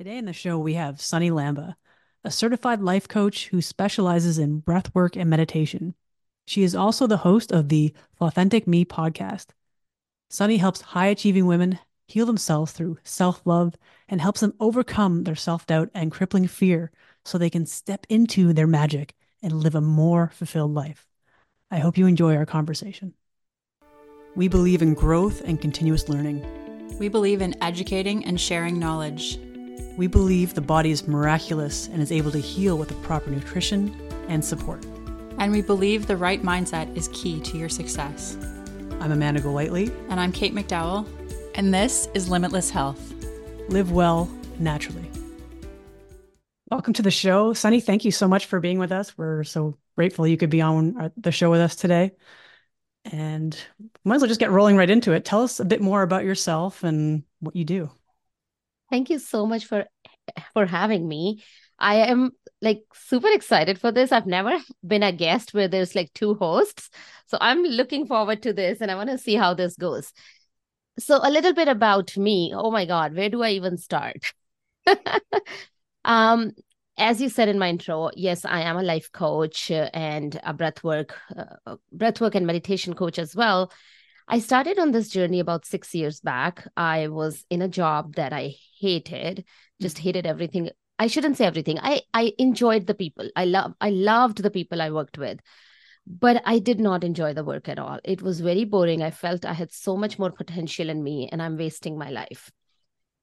Today in the show, we have Sunny Lamba, a certified life coach who specializes in breath work and meditation. She is also the host of the Authentic Me podcast. Sunny helps high achieving women heal themselves through self love and helps them overcome their self doubt and crippling fear so they can step into their magic and live a more fulfilled life. I hope you enjoy our conversation. We believe in growth and continuous learning. We believe in educating and sharing knowledge. We believe the body is miraculous and is able to heal with the proper nutrition and support. And we believe the right mindset is key to your success. I'm Amanda Golightly. And I'm Kate McDowell. And this is Limitless Health. Live well naturally. Welcome to the show. Sunny, thank you so much for being with us. We're so grateful you could be on the show with us today. And might as well just get rolling right into it. Tell us a bit more about yourself and what you do. Thank you so much for for having me. I am like super excited for this. I've never been a guest where there's like two hosts. So I'm looking forward to this and I want to see how this goes. So a little bit about me. Oh my god, where do I even start? um as you said in my intro, yes, I am a life coach and a breathwork, uh, breathwork and meditation coach as well. I started on this journey about six years back. I was in a job that I hated, just mm-hmm. hated everything. I shouldn't say everything. I I enjoyed the people. I love I loved the people I worked with. But I did not enjoy the work at all. It was very boring. I felt I had so much more potential in me and I'm wasting my life.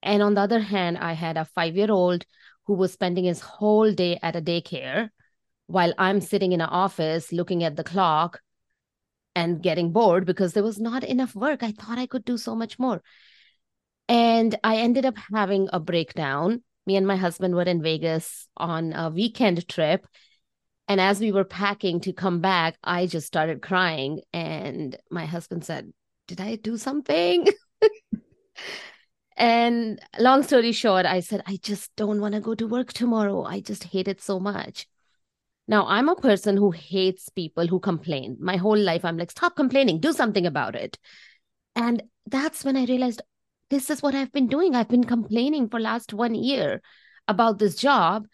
And on the other hand, I had a 5-year-old who was spending his whole day at a daycare while I'm sitting in an office looking at the clock and getting bored because there was not enough work. I thought I could do so much more. And I ended up having a breakdown. Me and my husband were in Vegas on a weekend trip. And as we were packing to come back, I just started crying. And my husband said, Did I do something? and long story short, I said, I just don't want to go to work tomorrow. I just hate it so much. Now, I'm a person who hates people who complain. My whole life, I'm like, stop complaining, do something about it. And that's when I realized this is what I've been doing. I've been complaining for last one year about this job,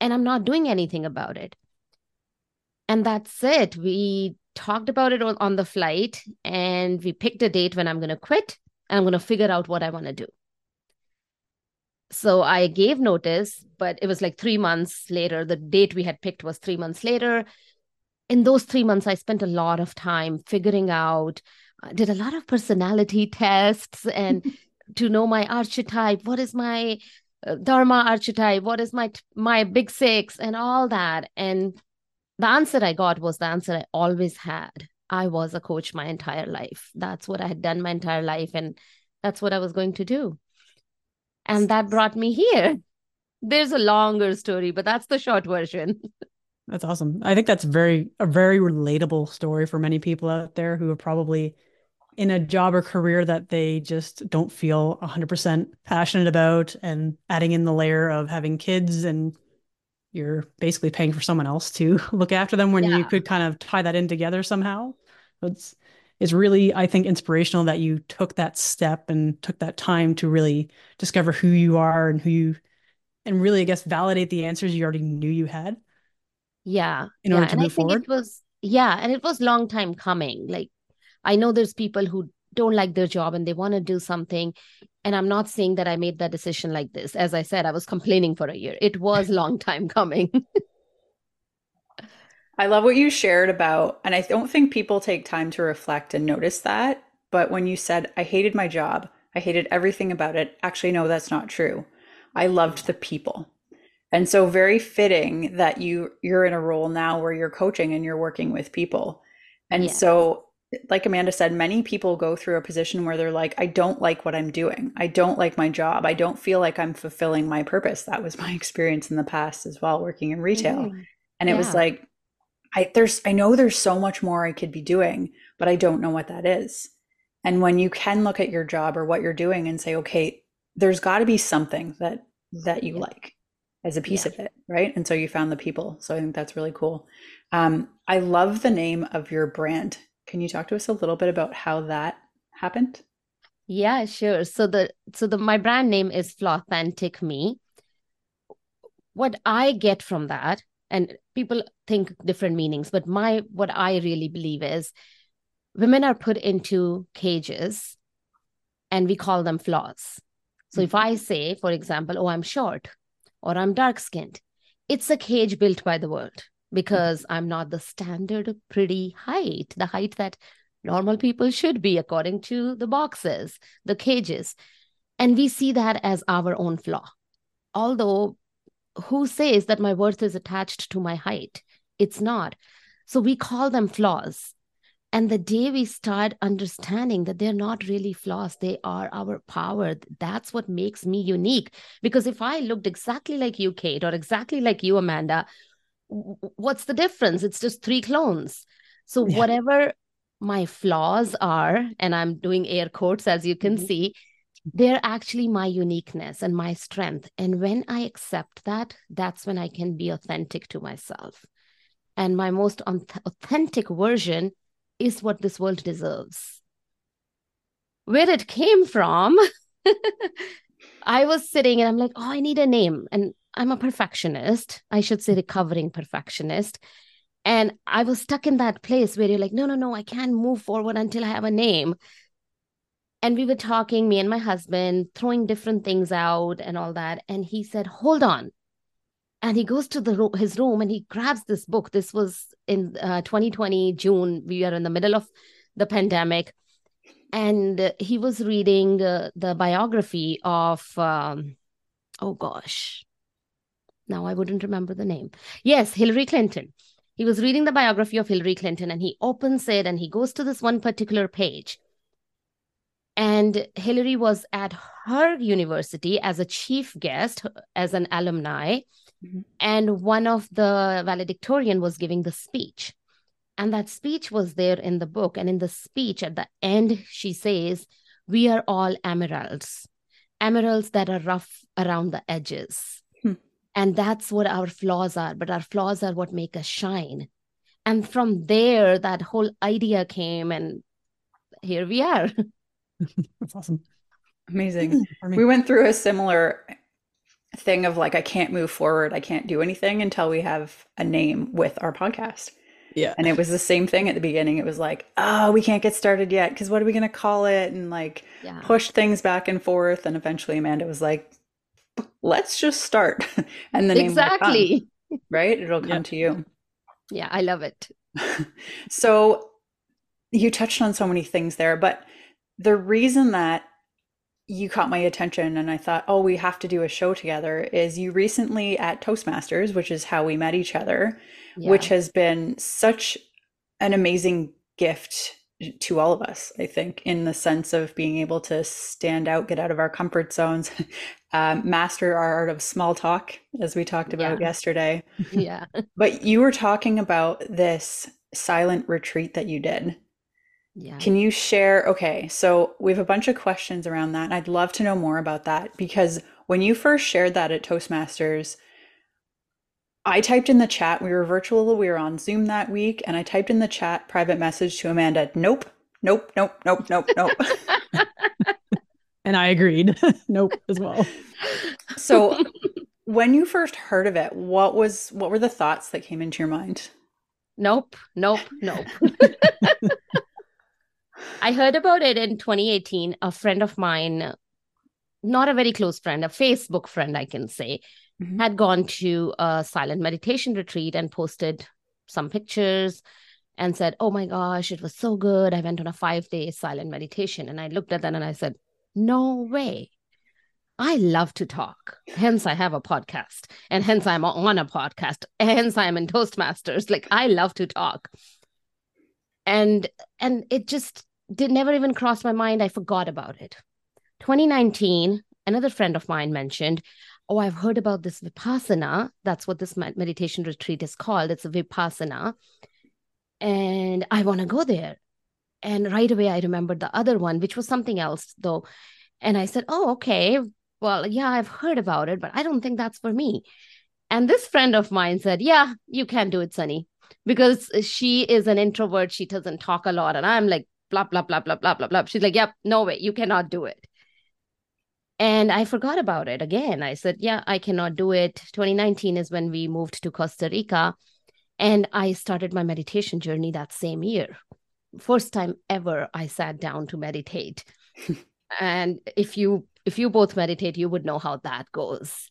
and I'm not doing anything about it. And that's it. We talked about it on, on the flight, and we picked a date when I'm going to quit, and I'm going to figure out what I want to do so I gave notice, but it was like three months later. The date we had picked was three months later. In those three months, I spent a lot of time figuring out, uh, did a lot of personality tests and to know my archetype. What is my uh, Dharma archetype? What is my my big six and all that? And the answer I got was the answer I always had. I was a coach my entire life. That's what I had done my entire life, and that's what I was going to do and that brought me here. There's a longer story but that's the short version. That's awesome. I think that's very a very relatable story for many people out there who are probably in a job or career that they just don't feel 100% passionate about and adding in the layer of having kids and you're basically paying for someone else to look after them when yeah. you could kind of tie that in together somehow. It's is really, I think, inspirational that you took that step and took that time to really discover who you are and who you, and really, I guess, validate the answers you already knew you had. Yeah. In yeah. order to and move I think forward. It was, yeah. And it was long time coming. Like, I know there's people who don't like their job and they want to do something. And I'm not saying that I made that decision like this. As I said, I was complaining for a year. It was long time coming. I love what you shared about, and I don't think people take time to reflect and notice that. But when you said, I hated my job, I hated everything about it, actually, no, that's not true. I loved the people. And so very fitting that you you're in a role now where you're coaching and you're working with people. And yes. so like Amanda said, many people go through a position where they're like, I don't like what I'm doing. I don't like my job. I don't feel like I'm fulfilling my purpose. That was my experience in the past as well, working in retail. Mm, and it yeah. was like, I there's I know there's so much more I could be doing, but I don't know what that is. And when you can look at your job or what you're doing and say, okay, there's got to be something that that you yeah. like as a piece yeah. of it, right? And so you found the people. So I think that's really cool. Um, I love the name of your brand. Can you talk to us a little bit about how that happened? Yeah, sure. So the so the my brand name is Authentic Me. what I get from that, and people think different meanings, but my what I really believe is women are put into cages and we call them flaws. So if mm-hmm. I say, for example, oh, I'm short or I'm dark skinned, it's a cage built by the world because mm-hmm. I'm not the standard pretty height, the height that normal people should be according to the boxes, the cages. And we see that as our own flaw. Although, who says that my worth is attached to my height? It's not. So we call them flaws. And the day we start understanding that they're not really flaws, they are our power. That's what makes me unique. Because if I looked exactly like you, Kate, or exactly like you, Amanda, what's the difference? It's just three clones. So, yeah. whatever my flaws are, and I'm doing air quotes as you can mm-hmm. see, they're actually my uniqueness and my strength. And when I accept that, that's when I can be authentic to myself. And my most authentic version is what this world deserves. Where it came from, I was sitting and I'm like, oh, I need a name. And I'm a perfectionist. I should say recovering perfectionist. And I was stuck in that place where you're like, no, no, no, I can't move forward until I have a name. And we were talking, me and my husband, throwing different things out and all that. And he said, hold on. And he goes to the his room and he grabs this book. This was in uh, 2020 june. We are in the middle of the pandemic. And he was reading uh, the biography of um, oh gosh. Now i wouldn't remember the name. Yes hillary clinton. He was reading the biography of hillary clinton and he opens it and he goes to this one particular page and hillary was at her university as a chief guest as an alumni Mm-hmm. And one of the valedictorian was giving the speech. And that speech was there in the book. And in the speech at the end, she says, We are all emeralds, emeralds that are rough around the edges. Hmm. And that's what our flaws are. But our flaws are what make us shine. And from there, that whole idea came, and here we are. that's awesome. Amazing. We went through a similar thing of like I can't move forward, I can't do anything until we have a name with our podcast. Yeah. And it was the same thing at the beginning. It was like, oh, we can't get started yet because what are we going to call it? And like yeah. push things back and forth. And eventually Amanda was like, let's just start. and the name exactly. Come, right? It'll come yeah. to you. Yeah, I love it. so you touched on so many things there, but the reason that you caught my attention and I thought, oh, we have to do a show together is you recently at Toastmasters, which is how we met each other, yeah. which has been such an amazing gift to all of us, I think, in the sense of being able to stand out, get out of our comfort zones, um, master our art of small talk, as we talked about yeah. yesterday. Yeah. but you were talking about this silent retreat that you did. Yeah. Can you share? Okay, so we have a bunch of questions around that. And I'd love to know more about that because when you first shared that at Toastmasters, I typed in the chat. We were virtual, we were on Zoom that week, and I typed in the chat private message to Amanda, nope, nope, nope, nope, nope, nope. and I agreed, nope, as well. so when you first heard of it, what was what were the thoughts that came into your mind? Nope, nope, nope. I heard about it in 2018. A friend of mine, not a very close friend, a Facebook friend, I can say, mm-hmm. had gone to a silent meditation retreat and posted some pictures and said, Oh my gosh, it was so good. I went on a five day silent meditation. And I looked at that and I said, No way. I love to talk. Hence, I have a podcast. And hence, I'm on a podcast. Hence, I'm in Toastmasters. Like, I love to talk. And and it just did never even cross my mind. I forgot about it. 2019, another friend of mine mentioned, Oh, I've heard about this Vipassana. That's what this meditation retreat is called. It's a Vipassana. And I want to go there. And right away, I remembered the other one, which was something else, though. And I said, Oh, okay. Well, yeah, I've heard about it, but I don't think that's for me. And this friend of mine said, Yeah, you can do it, Sunny, because she is an introvert. She doesn't talk a lot. And I'm like, blah, blah, blah, blah, blah, blah, blah. She's like, yep, no way, you cannot do it. And I forgot about it again. I said, yeah, I cannot do it. 2019 is when we moved to Costa Rica. And I started my meditation journey that same year. First time ever I sat down to meditate. and if you if you both meditate, you would know how that goes.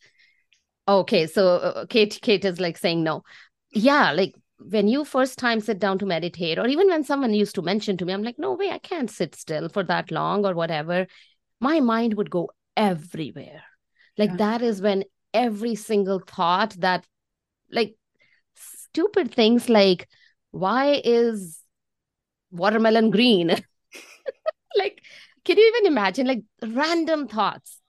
Okay, so uh, Kate Kate is like saying no. Yeah, like when you first time sit down to meditate, or even when someone used to mention to me, I'm like, no way, I can't sit still for that long or whatever. My mind would go everywhere. Like yeah. that is when every single thought that like stupid things like why is watermelon green? like can you even imagine like random thoughts?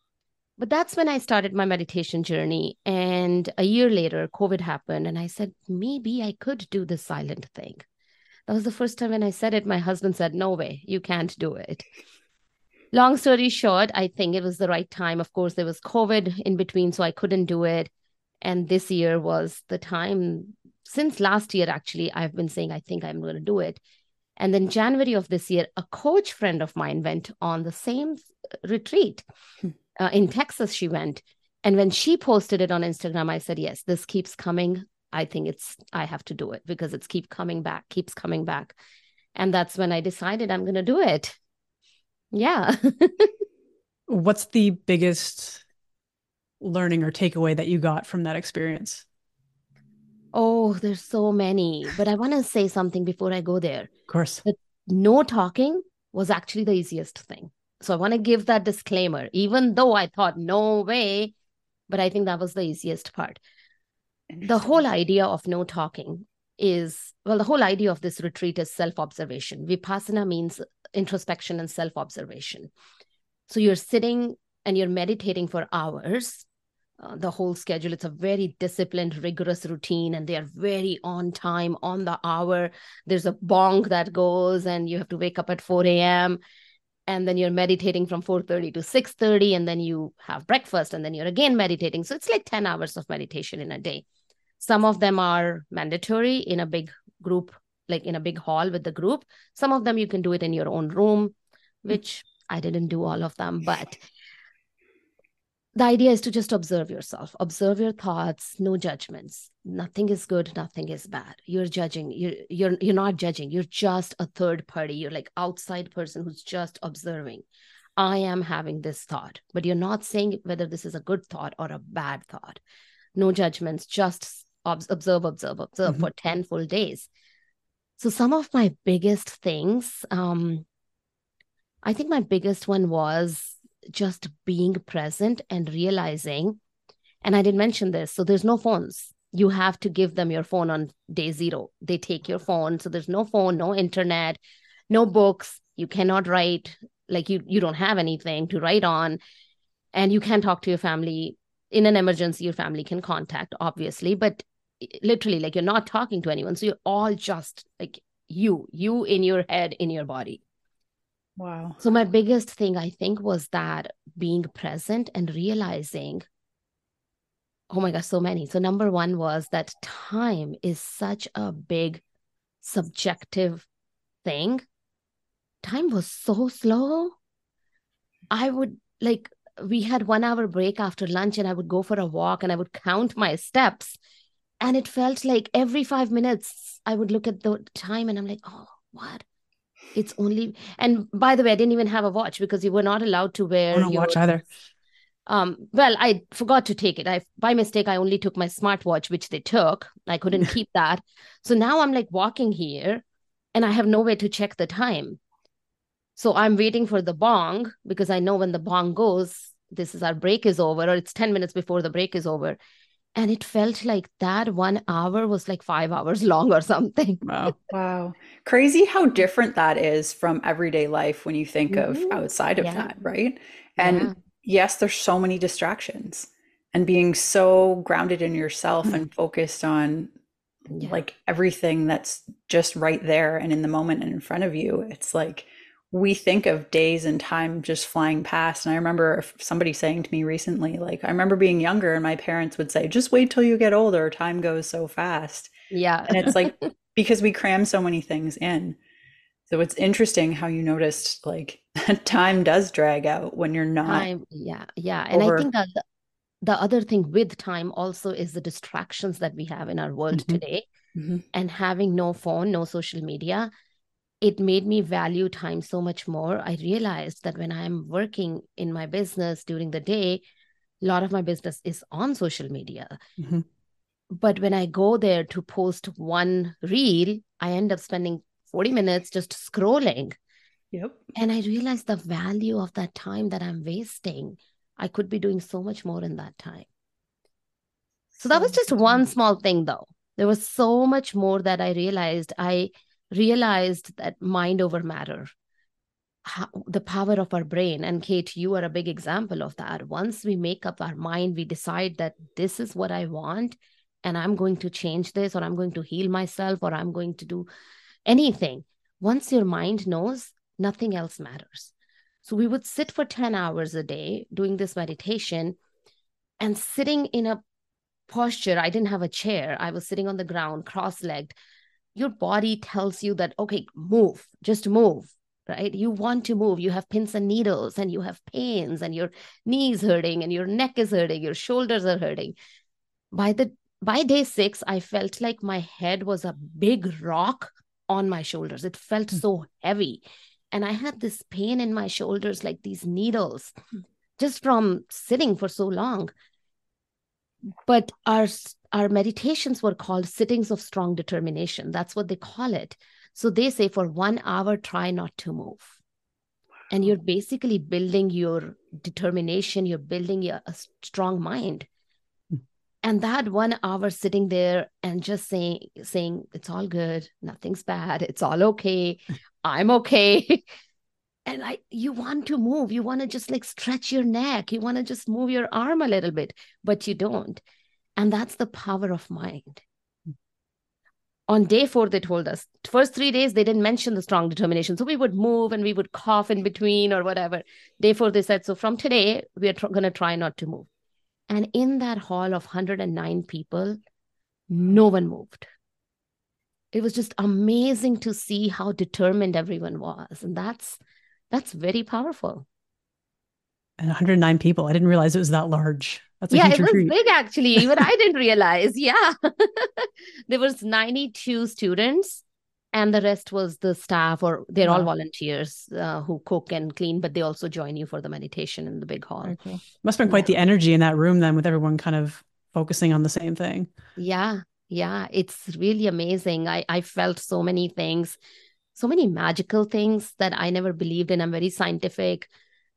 But that's when I started my meditation journey. And a year later, COVID happened. And I said, maybe I could do the silent thing. That was the first time when I said it. My husband said, no way, you can't do it long story short, I think it was the right time. Of course, there was COVID in between, so I couldn't do it. And this year was the time. Since last year, actually, I've been saying I think I'm going to do it. And then January of this year, a coach friend of mine went on the same retreat hmm. Uh, in Texas. She went, and when she posted it on Instagram, I said, "Yes, this keeps coming. I think it's I have to do it because it's keep coming back, keeps coming back." And that's when I decided I'm going to do it. Yeah. What's the biggest learning or takeaway that you got from that experience? Oh, there's so many. But I want to say something before I go there. Of course. That no talking was actually the easiest thing. So I want to give that disclaimer, even though I thought, no way. But I think that was the easiest part. The whole idea of no talking is well, the whole idea of this retreat is self observation. Vipassana means introspection and self observation. So you're sitting and you're meditating for hours. Uh, the whole schedule, it's a very disciplined, rigorous routine, and they are very on time, on the hour. There's a bong that goes, and you have to wake up at 4 a.m. And then you're meditating from 4:30 to 6:30, and then you have breakfast, and then you're again meditating. So it's like 10 hours of meditation in a day. Some of them are mandatory in a big group like in a big hall with the group. Some of them you can do it in your own room, which I didn't do all of them, but the idea is to just observe yourself, observe your thoughts, no judgments. Nothing is good, nothing is bad. You're judging, you're you're you're not judging. You're just a third party. You're like outside person who's just observing. I am having this thought, but you're not saying whether this is a good thought or a bad thought. No judgments, just observe, observe, observe mm-hmm. for 10 full days. So some of my biggest things, um, I think my biggest one was just being present and realizing, and I didn't mention this. So there's no phones. You have to give them your phone on day zero. They take your phone. So there's no phone, no internet, no books. You cannot write, like you you don't have anything to write on. And you can talk to your family in an emergency, your family can contact, obviously, but literally like you're not talking to anyone so you're all just like you you in your head in your body wow. So my biggest thing i think was that being present and realizing oh my gosh so many. So number one was that time is such a big subjective thing. Time was so slow. I would like we had one hour break after lunch and i would go for a walk and i would count my steps. And it felt like every five minutes I would look at the time and I'm like, oh, what? It's only and by the way, I didn't even have a watch because you were not allowed to wear your watch either. Um, well, I forgot to take it. I by mistake I only took my smartwatch, which they took. I couldn't keep that. So now I'm like walking here and I have nowhere to check the time. So I'm waiting for the bong because I know when the bong goes, this is our break is over, or it's 10 minutes before the break is over and it felt like that one hour was like five hours long or something wow wow crazy how different that is from everyday life when you think mm-hmm. of outside of yeah. that right and yeah. yes there's so many distractions and being so grounded in yourself mm-hmm. and focused on yeah. like everything that's just right there and in the moment and in front of you it's like we think of days and time just flying past. And I remember somebody saying to me recently, like, I remember being younger and my parents would say, just wait till you get older. Time goes so fast. Yeah. and it's like, because we cram so many things in. So it's interesting how you noticed, like, time does drag out when you're not time yeah yeah and over. i think that the, the other thing with time also is the distractions that we have in our world Mhm. today Mm-hmm. and having no phone no social media it made me value time so much more. I realized that when i'm working in my business during the day a lot of my business is on social media. Mhm. but when i go there to post one reel i end up spending 40 minutes just scrolling. Yep. and i realized the value of that time that i'm wasting i could be doing so much more in that time. So that was just one small thing though. There was so much more that i realized i realized that mind over matter the power of our brain. And kate you are a big example of that. Once we make up our mind we decide that this is what i want and i'm going to change this or i'm going to heal myself or i'm going to do anything. Once your mind knows nothing else matters. So we would sit for 10 hours a day doing this meditation and sitting in a posture. I didn't have a chair. I was sitting on the ground cross-legged your body tells you that okay move just move right? You want to move. You have pins and needles and you have pains and your knees hurting and your neck is hurting your shoulders are hurting. By the by day 6 i felt like my head was a big rock on my shoulders. It felt Hmm. so heavy. And i had this pain in my shoulders like these needles just from sitting for so long. But our our meditations were called sittings of strong determination. That's what they call it. So they say for 1 hour try not to move. And you're basically building your determination. You're building a, a strong mind. Hmm. and that 1 hour sitting there and just saying saying it's all good. Nothing's bad. It's all okay. I'm okay. And i you want to move. You want to just like stretch your neck. You want to just move your arm a little bit but you don't and that's the power of mind. On day four they told us first three days they didn't mention the strong determination. So we would move and we would cough in between or whatever. Day four they said so from today we are tr- going to try not to move. And in that hall of 109 people no one moved. It was just amazing to see how determined everyone was. And that's that's very powerful. And 109 people. I didn't realize it was that large. That's yeah it was retreat. big actually even i didn't realize yeah there was 92 students and the rest was the staff or they're all volunteers uh, who cook and clean but they also join you for the meditation in the big hall cool. Must have been quite the energy in that room then with everyone kind of focusing on the same thing. yeah yeah it's really amazing i i felt so many things so many magical things that i never believed in i'm very scientific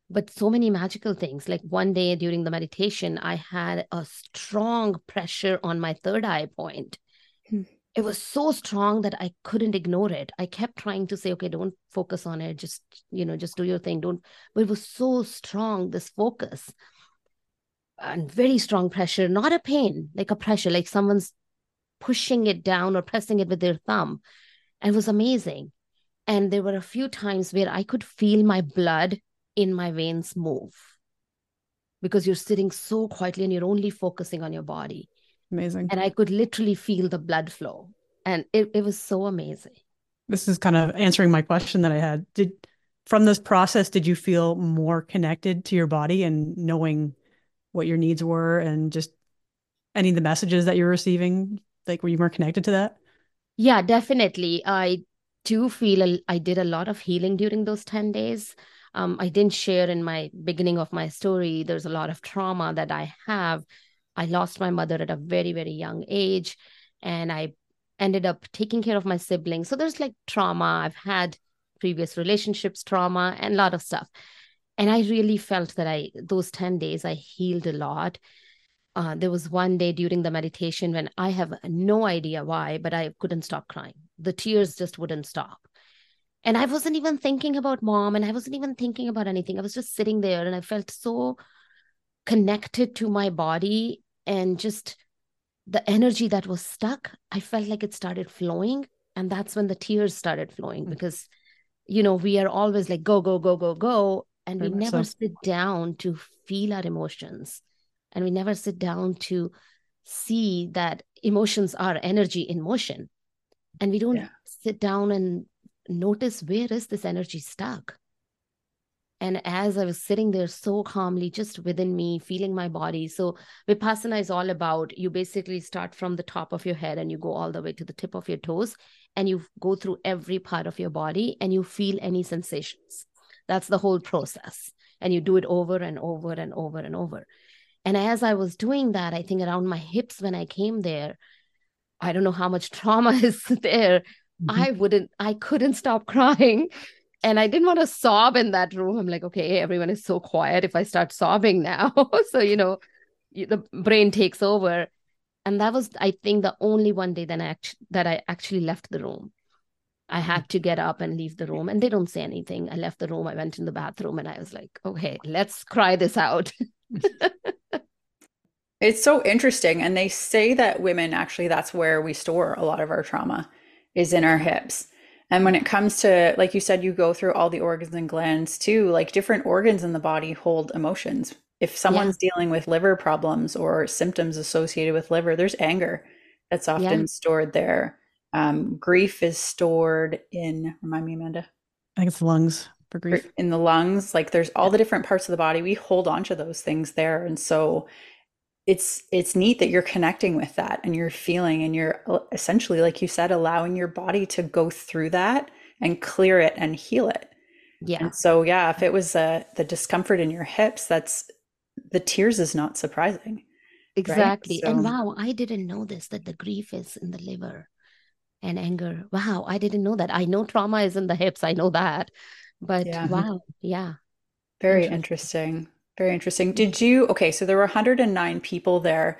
but so many magical things. Like one day during the meditation i had a strong pressure on my third eye point. Hmm. it was so strong that i couldn't ignore it. I kept trying to say okay don't focus on it. Just you know just do your thing. Don't but it was so strong this focus and very strong pressure not a pain like a pressure like someone's pushing it down or pressing it with their thumb. And it was amazing. And there were a few times where i could feel my blood in my veins move because you're sitting so quietly and you're only focusing on your body Amazing. and i could literally feel the blood flow and it, it was so amazing This is kind of answering my question that I had. Did from this process, did you feel more connected to your body and knowing what your needs were and just any of the messages that you're receiving? Like, were you more connected to that? yeah definitely i do feel I did a lot of healing during those 10 days um, i didn't share in my beginning of my story there's a lot of trauma that i have. I lost my mother at a very very young age and i ended up taking care of my siblings. So there's like trauma. I've had previous relationships trauma and a lot of stuff. And i really felt that i those 10 days i healed a lot. Uh, there was one day during the meditation when I have no idea why, but I couldn't stop crying. The tears just wouldn't stop. And I wasn't even thinking about mom and I wasn't even thinking about anything. I was just sitting there and I felt so connected to my body and just the energy that was stuck. I felt like it started flowing. And that's when the tears started flowing Mm. because, you know, we are always like, go, go, go, go, go. And we Very much never so. sit down to feel our emotions and we never sit down to see that emotions are energy in motion and we don't Yeah. sit down and notice where is this energy stuck And as I was sitting there so calmly, just within me, feeling my body. So, Vipassana is all about you basically start from the top of your head and you go all the way to the tip of your toes and you go through every part of your body and you feel any sensations. That's the whole process. And you do it over and over and over and over. And as I was doing that, I think around my hips when I came there, I don't know how much trauma is there. Mm-hmm. I wouldn't, I couldn't stop crying and I didn't want to sob in that room. I'm like, okay, everyone is so quiet. If I start sobbing now, so you know, the brain takes over. And that was, I think, the only one day that I act- that I actually left the room. I had to get up and leave the room, and they don't say anything. I left the room. I went in the bathroom, and I was like, okay, let's cry this out. it's so interesting, and they say that women actually that's where we store a lot of our trauma is in our hips and when it comes to, like you said, you go through all the organs and glands too, like different organs in the body hold emotions. If someone's yeah. dealing with liver problems or symptoms associated with liver, there's anger that's often yeah. stored there. Um, grief is stored in, remind me, Amanda. I think it's the lungs for grief. In the lungs, like there's all the different parts of the body. We hold on to those things there. And so it's it's neat that you're connecting with that and you're feeling and you're uh, essentially like you said allowing your body to go through that and clear it and heal it yeah and so yeah if it was uh, the discomfort in your hips that's the tears is not surprising exactly right? so, and wow i didn't know this that the grief is in the liver and anger wow i didn't know that i know trauma is in the hips i know that but yeah. wow yeah very interesting. interesting. Very interesting. Did you, okay, so there were 109 people there.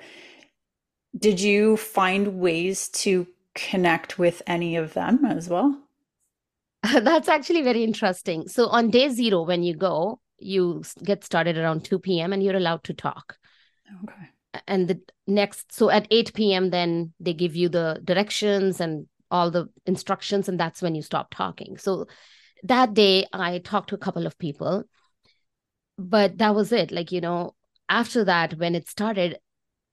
Did you find ways to connect with any of them as well? That's actually very interesting. So on day zero, when you go, you get started around 2 p.m. and you're allowed to talk. Okay. And the next, so at 8 p.m., then they give you the directions and all the instructions, and that's when you stop talking. So that day, I talked to a couple of people but that was it. Like you know after that when it started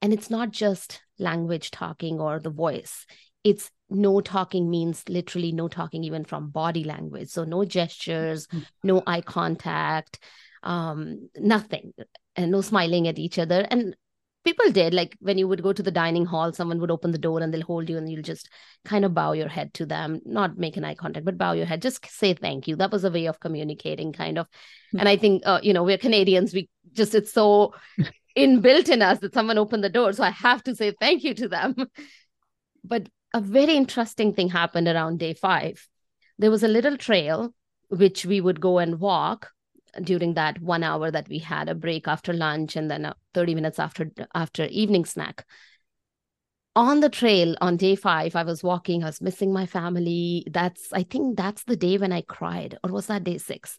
and it's not just language talking or the voice it's no talking means literally no talking even from body language. So no gestures mm-hmm. no eye contact um nothing and no smiling at each other. And people did like when you would go to the dining hall someone would open the door and they'll hold you and you'll just kind of bow your head to them not make an eye contact but bow your head just say thank you. That was a way of communicating kind of. Mm-hmm. and i think uh, you know we're canadians we just it's so inbuilt in us that someone opened the door so i have to say thank you to them. But a very interesting thing happened around day 5 there was a little trail which we would go and walk during that one hour that we had a break after lunch and then 30 minutes after after evening snack. On the trail on day five i was walking i was missing my family. That's i think that's the day when i cried or was that day six?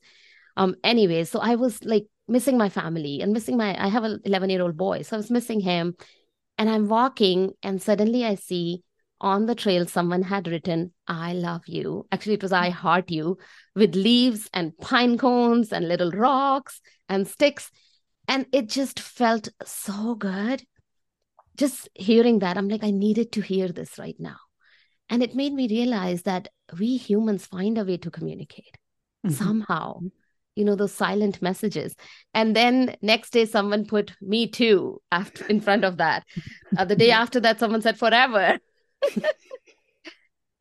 Um anyway so i was like missing my family and missing my i have an 11 year old boy so i was missing him. And i'm walking and suddenly i see on the trail someone had written i love you. Actually it was i heart you with leaves and pine cones and little rocks and sticks. And it just felt so good. Just hearing that i'm like i needed to hear this right now. And it made me realize that we humans find a way to communicate mm-hmm. somehow you know those silent messages. And then next day someone put me too after in front of that. Uh, the day after that someone said forever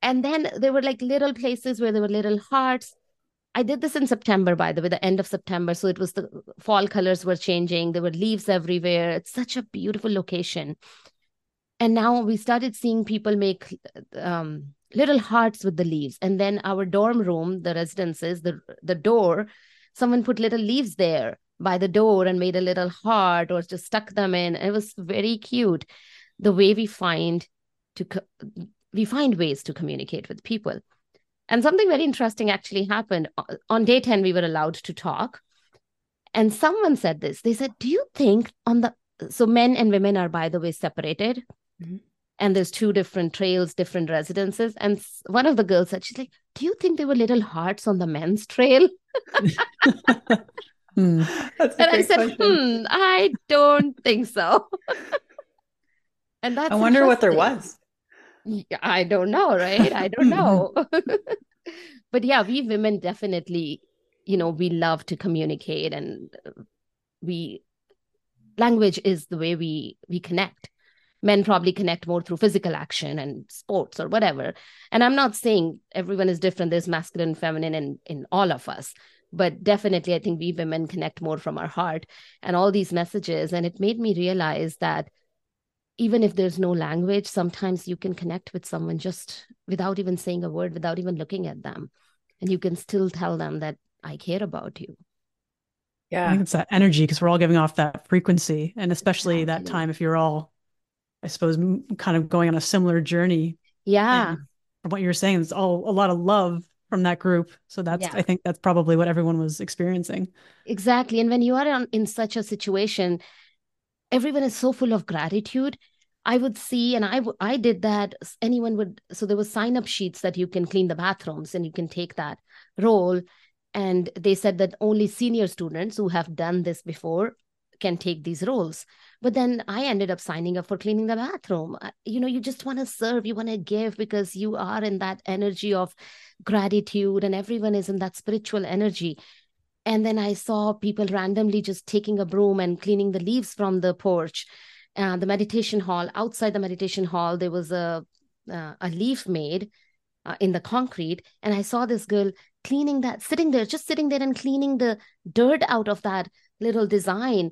and then there were like little places where there were little hearts. I did this in September, by the way, the end of September. So it was the fall colors were changing. There were leaves everywhere. It's such a beautiful location. And now we started seeing people make um, little hearts with the leaves. And then our dorm room, the residences, the the door, someone put little leaves there by the door and made a little heart or just stuck them in. It was very cute. The way we find to co- we find ways to communicate with people. And something very interesting actually happened on day 10 we were allowed to talk. And someone said this. They said do you think on the so men and women are by the way separated? Mm-hmm. and there's two different trails different residences. And one of the girls said she's like do you think there were little hearts on the men's trail? Hmm. and i said hmm i don't think so. And that's i wonder what there was I don't know, right? I don't mm-hmm. know. but yeah, we women definitely you know we love to communicate and uh, we language is the way we we connect. Men probably connect more through physical action and sports or whatever. And i'm not saying everyone is different there's masculine feminine in in all of us. But definitely i think we women connect more from our heart and all these messages. And it made me realize that even if there's no language sometimes you can connect with someone just without even saying a word without even looking at them and you can still tell them that i care about you yeah i think it's that energy because we're all giving off that frequency and especially exactly. that time if you're all I suppose, kind of going on a similar journey. Yeah. from what you were saying, it's all a lot of love from that group. So that's, yeah. I think that's probably what everyone was experiencing. Exactly. And when you are on, in such a situation, everyone is so full of gratitude. I would see, and I I did that. Anyone would, so there were sign up sheets that you can clean the bathrooms and you can take that role. And they said that only senior students who have done this before can take these roles. But then I ended up signing up for cleaning the bathroom. Uh, you know, you just want to serve, you want to give because you are in that energy of gratitude and everyone is in that spiritual energy. And then I saw people randomly just taking a broom and cleaning the leaves from the porch. Uh, the meditation hall, outside the meditation hall, there was a, uh, a leaf made uh, in the concrete. And I saw this girl cleaning that, sitting there, just sitting there and cleaning the dirt out of that little design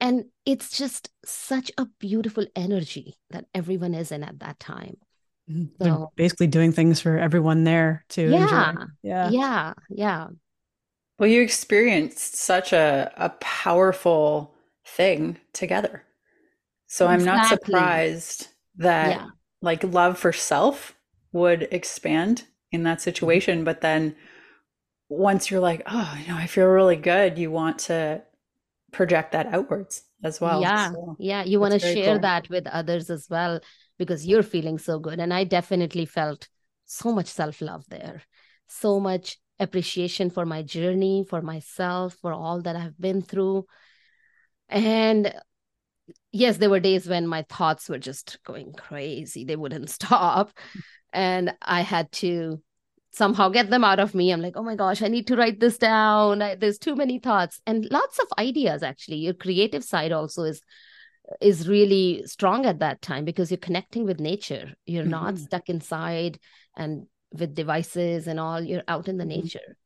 and it's just such a beautiful energy that everyone is in at that time mm-hmm. so basically doing things for everyone there to yeah enjoy. yeah yeah yeah well you experienced such a, a powerful thing together so i'm not surprised that yeah. like love for self would expand in that mm-hmm. situation but then once you're like oh you know i feel really good you want to project that outwards as well. Yeah. So yeah. You want to share cool. that with others as well because you're feeling so good. And I definitely felt so much self love there, so much appreciation for my journey, for myself, for all that I've been through. And yes, there were days when my thoughts were just going crazy, they wouldn't stop. And I had to somehow get them out of me. I'm like, oh my gosh, I need to write this down. I, there's too many thoughts and lots of ideas. Actually, your creative side also is is really strong at that time because you're connecting with nature. You're mm-hmm. not stuck inside and with devices and all. You're out in the mm-hmm. nature.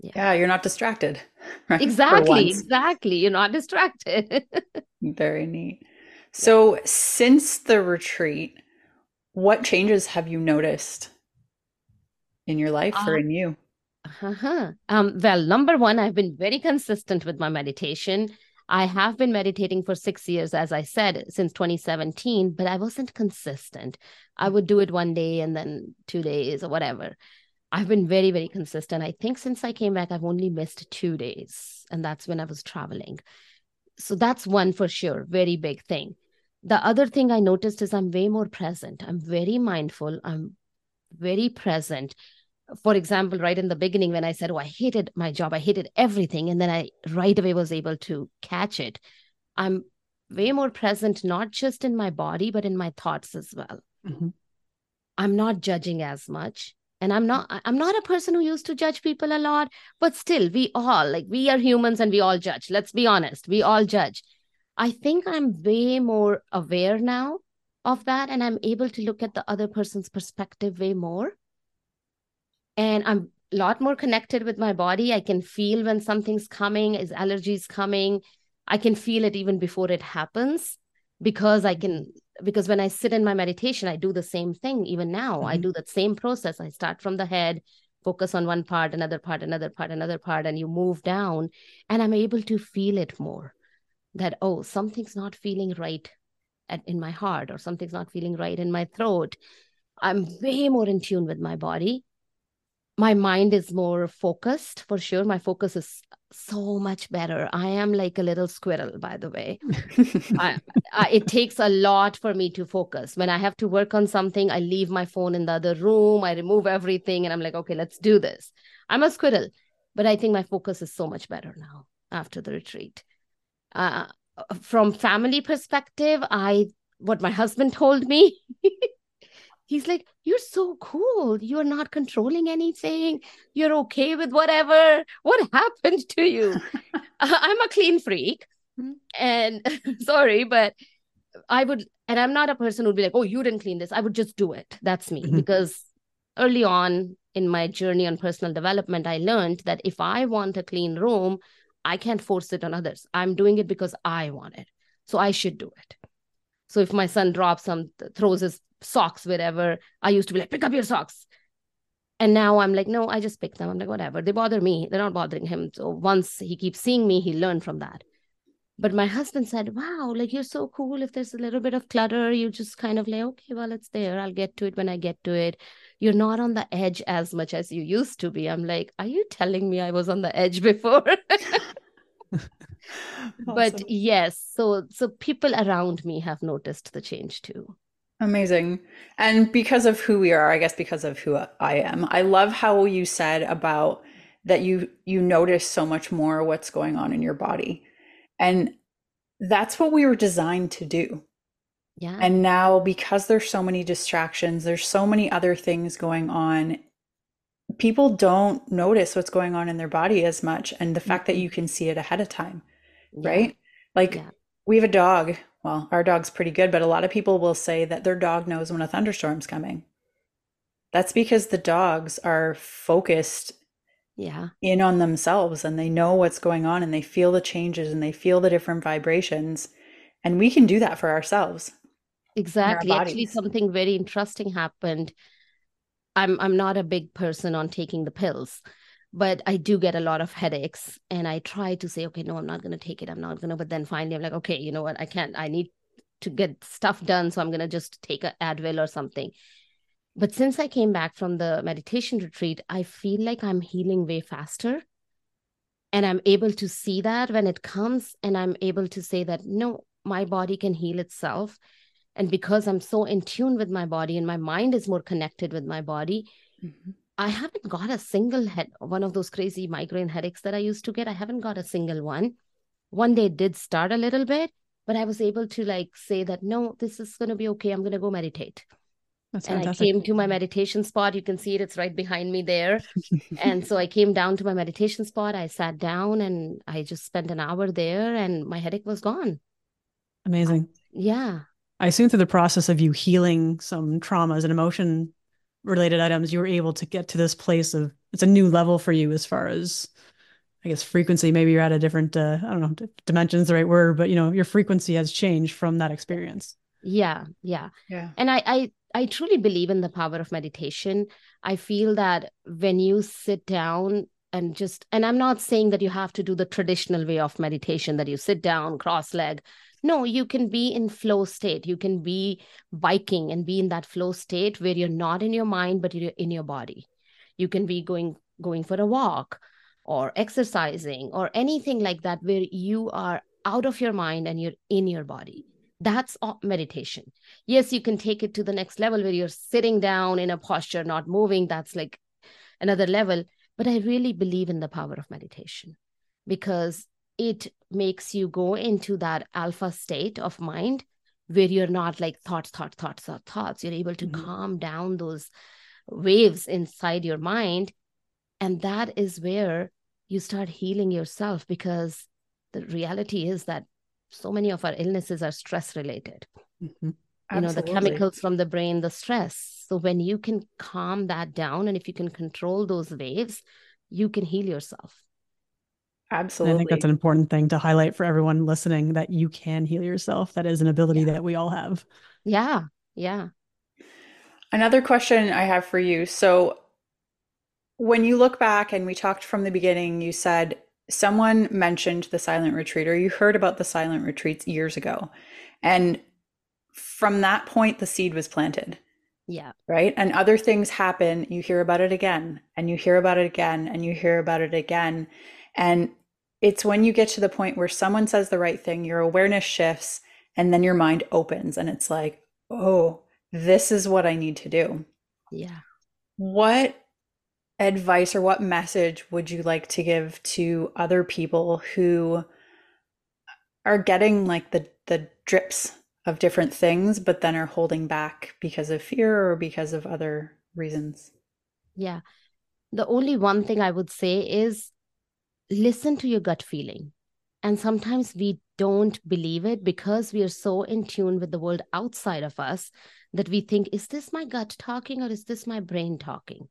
Yeah. yeah, you're not distracted. Right? Exactly, exactly. You're not distracted. Very neat. So, since the retreat, what changes have you noticed in your life or um, in you? Uh-huh. Um, well, number one, I've been very consistent with my meditation. I have been meditating for six years, as I said, since 2017, but I wasn't consistent. I would do it one day and then two days or whatever. I've been very, very consistent. I think since I came back, I've only missed two days, and that's when I was traveling. So that's one for sure, very big thing. The other thing I noticed is I'm way more present. I'm very mindful. I'm very present for example, right in the beginning, when I said, Oh, I hated my job, I hated everything. And then I right away was able to catch it. I'm way more present, not just in my body, but in my thoughts as well. Mm-hmm. I'm not judging as much. And I'm not I'm not a person who used to judge people a lot, but still we all like we are humans and we all judge. Let's be honest. We all judge. I think I'm way more aware now of that and I'm able to look at the other person's perspective way more and i'm a lot more connected with my body. I can feel when something's coming is allergies coming. I can feel it even before it happens because i can because when i sit in my meditation i do the same thing even now. Mm-hmm. i do that same process. I start from the head focus on one part another part another part another part and you move down and i'm able to feel it more. That oh something's not feeling right at, in my heart or something's not feeling right in my throat. I'm way more in tune with my body my mind is more focused for sure. My focus is so much better. I am like a little squirrel by the way. I, I, it takes a lot for me to focus. When i have to work on something i leave my phone in the other room i remove everything and i'm like okay let's do this. I'm a squirrel but i think my focus is so much better now after the retreat. Uh, from family perspective i what my husband told me he's like, You're so cool. You're not controlling anything. You're okay with whatever. What happened to you? I'm a clean freak. And sorry, but I would, and I'm not a person who'd be like, Oh, you didn't clean this. I would just do it. That's me. Mhm. Because early on in my journey on personal development, I learned that if I want a clean room, I can't force it on others. I'm doing it because I want it. So I should do it. So if my son drops some, throws his socks wherever, I used to be like, pick up your socks. And now I'm like, no, I just pick them. I'm like, whatever. They bother me. They're not bothering him. So once he keeps seeing me, he learned from that. But my husband said, wow, like you're so cool. If there's a little bit of clutter, you just kind of like, okay, well, it's there. I'll get to it when I get to it. You're not on the edge as much as you used to be. I'm like, are you telling me I was on the edge before? but yes so so people around me have noticed the change too Amazing. And because of who we are, I guess because of who I am, I love how you said about that you you notice so much more what's going on in your body. And that's what we were designed to do. yeah And now because there's so many distractions, there's so many other things going on, people don't notice what's going on in their body as much and the fact that mm-hmm. you can see it ahead of time, yeah, right? Like Yeah. we have a dog. Well, our dog's pretty good, but a lot of people will say that their dog knows when a thunderstorm's coming. That's because the dogs are focused yeah in on themselves and they know what's going on and they feel the changes and they feel the different vibrations. And we can do that for ourselves. exactly actually something very interesting happened i'm i'm not a big person on taking the pills but i do get a lot of headaches and i try to say okay no i'm not going to take it i'm not going to but then finally i'm like okay you know what i can't i need to get stuff done so i'm going to just take a advil or something but since i came back from the meditation retreat i feel like i'm healing way faster and i'm able to see that when it comes and i'm able to say that no my body can heal itself and because i'm so in tune with my body and my mind is more connected with my body Mhm. I haven't got a single head one of those crazy migraine headaches that i used to get i haven't got a single one one day it did start a little bit but i was able to like say that no this is going to be okay i'm going to go meditate That's and fantastic. I came to my meditation spot. You can see it, it's right behind me there. and so I came down to my meditation spot. I sat down and I just spent an hour there, and my headache was gone. Amazing. Yeah. I assume through the process of you healing some traumas and emotion related items, you were able to get to this place of it's a new level for you as far as I guess frequency. Maybe you're at a different uh, I don't know dimension's the right word, but you know your frequency has changed from that experience. Yeah. Yeah. Yeah. And I, I, I truly believe in the power of meditation. I feel that when you sit down and just, and I'm not saying that you have to do the traditional way of meditation that you sit down, cross leg. No, you can be in flow state. You can be biking and be in that flow state where you're not in your mind, but you're in your body. You can be going going for a walk or exercising or anything like that where you are out of your mind and you're in your body. That's meditation yes you can take it to the next level where you're sitting down in a posture not moving that's like another level but i really believe in the power of meditation because it makes you go into that alpha state of mind where you're not like thoughts thoughts thoughts thoughts, thoughts. you're able to Mhm. calm down those waves inside your mind and that is where you start healing yourself because the reality is that so many of our illnesses are stress related Mhm. you know the chemicals from the brain the stress so when you can calm that down and if you can control those waves you can heal yourself And I think that's an important thing to highlight for everyone listening that you can heal yourself. That is an ability that we all have. yeah yeah Another question I have for you. So, when you look back and we talked from the beginning, you said someone mentioned the silent retreat or you heard about the silent retreats years ago. And from that point, the seed was planted, yeah right? And other things happen. You hear about it again, and you hear about it again, and you hear about it again. And it's when you get to the point where someone says the right thing, your awareness shifts, and then your mind opens, and it's like, oh, this is what I need to do. yeah What advice or what message would you like to give to other people who are getting like the the drips of different things, but then are holding back because of fear or because of other reasons. Yeah. The only one thing I would say is listen to your gut feeling. And sometimes we don't believe it because we are so in tune with the world outside of us that we think, is this my gut talking or is this my brain talking?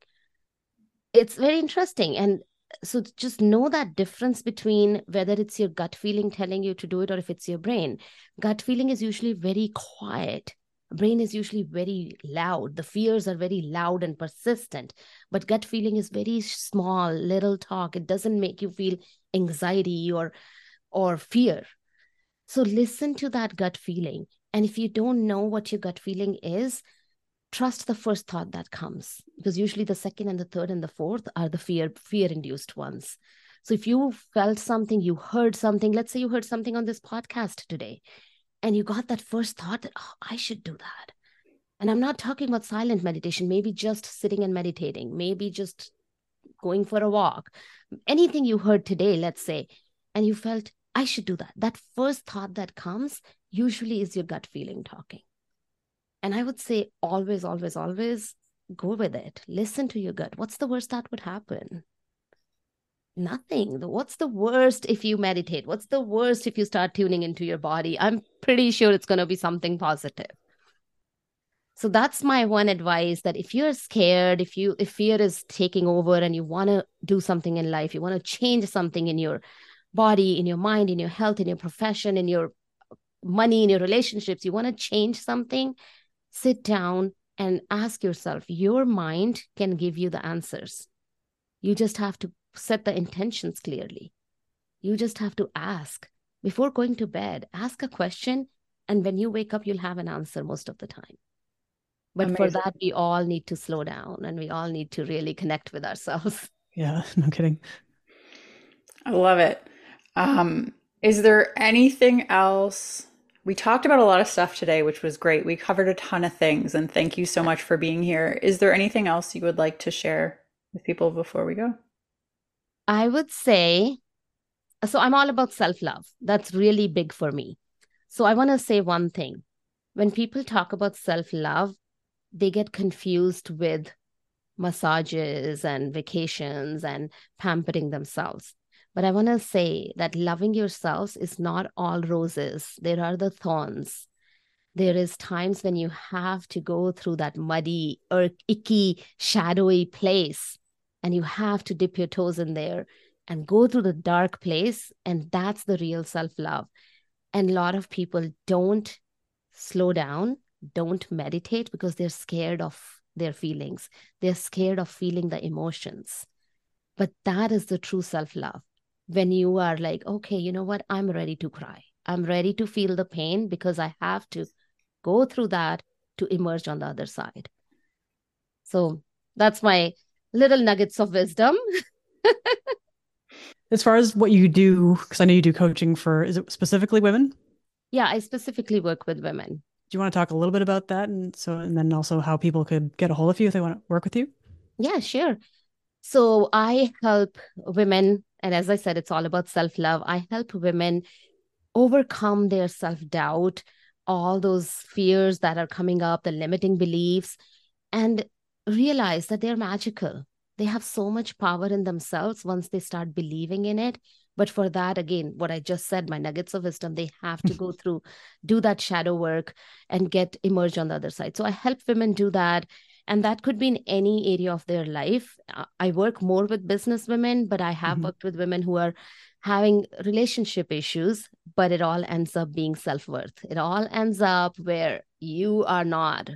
It's very interesting. And so just know that difference between whether it's your gut feeling telling you to do it or if it's your brain. Gut feeling is usually very quiet. Brain is usually very loud. The fears are very loud and persistent, but gut feeling is very small, little talk. It doesn't make you feel anxiety or or fear. So listen to that gut feeling. And if you don't know what your gut feeling is, trust the first thought that comes because usually the second and the third and the fourth are the fear fear induced ones so if you felt something you heard something let's say you heard something on this podcast today and you got that first thought that oh i should do that and i'm not talking about silent meditation maybe just sitting and meditating maybe just going for a walk anything you heard today let's say and you felt i should do that that first thought that comes usually is your gut feeling talking and I would say always, always, always go with it. Listen to your gut. What's the worst that would happen? Nothing. What's the worst if you meditate? What's the worst if you start tuning into your body? I'm pretty sure it's going to be something positive. So that's my one advice that if you're scared, if you if fear is taking over and you want to do something in life, you want to change something in your body, in your mind, in your health, in your profession, in your money, in your relationships, you want to change something, sit down and ask yourself your mind can give you the answers you just have to set the intentions clearly you just have to ask before going to bed ask a question and when you wake up you'll have an answer most of the time but Amazing. for that we all need to slow down and we all need to really connect with ourselves yeah no kidding i love it um is there anything else we talked about a lot of stuff today, which was great. We covered a ton of things, and thank you so much for being here. Is there anything else you would like to share with people before we go? I would say so, I'm all about self love. That's really big for me. So, I want to say one thing. When people talk about self love, they get confused with massages and vacations and pampering themselves. But I want to say that loving yourselves is not all roses. There are the thorns. There is times when you have to go through that muddy or icky, shadowy place, and you have to dip your toes in there and go through the dark place. And that's the real self love. And a lot of people don't slow down, don't meditate because they're scared of their feelings. They're scared of feeling the emotions. But that is the true self love when you are like, okay, you know what? I'm ready to cry. I'm ready to feel the pain because I have to go through that to emerge on the other side. So that's my little nuggets of wisdom. as far as what you do, because I know you do coaching for, is it specifically women? Yeah, I specifically work with women. Do you want to talk a little bit about that, and so, and then also how people could get a hold of you if they want to work with you? Yeah, sure. So I help women and as I said, it's all about self love. I help women overcome their self doubt, all those fears that are coming up, the limiting beliefs, and realize that they're magical. They have so much power in themselves once they start believing in it. But for that, again, what I just said, my nuggets of wisdom, they have to go through, do that shadow work and get emerge on the other side. So I help women do that and that could be in any area of their life i work more with business women but i have mm-hmm. worked with women who are having relationship issues but it all ends up being self-worth it all ends up where you are not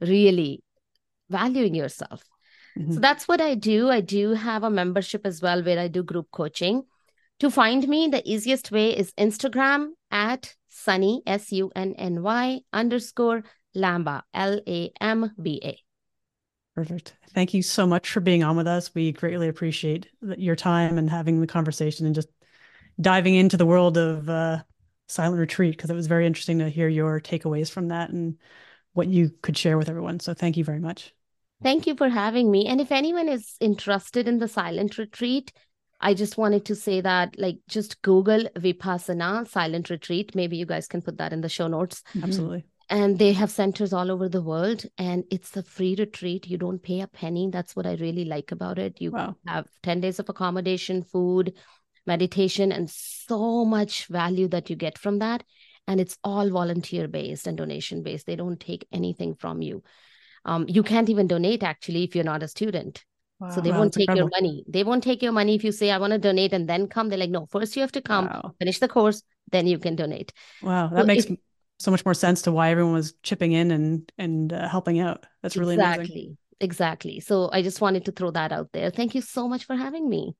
really valuing yourself mm-hmm. so that's what i do i do have a membership as well where i do group coaching to find me the easiest way is instagram at sunny s-u-n-n-y underscore lamba l-a-m-b-a Perfect. Thank you so much for being on with us. We greatly appreciate your time and having the conversation and just diving into the world of uh, silent retreat because it was very interesting to hear your takeaways from that and what you could share with everyone. So thank you very much. Thank you for having me. And if anyone is interested in the silent retreat, I just wanted to say that, like, just Google Vipassana silent retreat. Maybe you guys can put that in the show notes. Mm-hmm. Absolutely. And they have centers all over the world, and it's a free retreat. You don't pay a penny. That's what I really like about it. You Wow. have 10 days of accommodation, food, meditation, and so much value that you get from that. And it's all volunteer based and donation based. They don't take anything from you. Um, you can't even donate actually if you're not a student. So they Wow, won't take your money. They won't take your money if you say, I want to donate and then come. They're like, no, first you have to come, Wow. finish the course, then you can donate. Wow. So That makes if- so much more sense to why everyone was chipping in and and uh, helping out. That's really exactly. amazing. Exactly. So I just wanted to throw that out there. Thank you so much for having me.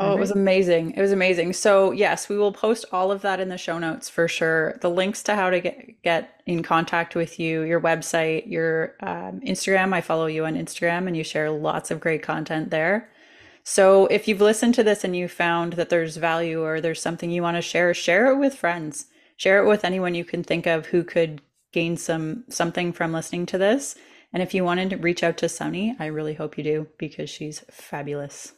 Oh, it was amazing. It was amazing. So, yes, we will post all of that in the show notes for sure. The links to how to get, get in contact with you, your website, your um, Instagram. I follow you on Instagram and you share lots of great content there. So, if you've listened to this and you found that there's value or there's something you want to share, share it with friends. Share it with anyone you can think of who could gain some something from listening to this. And if you wanted to reach out to Sunny, I really hope you do because she's fabulous.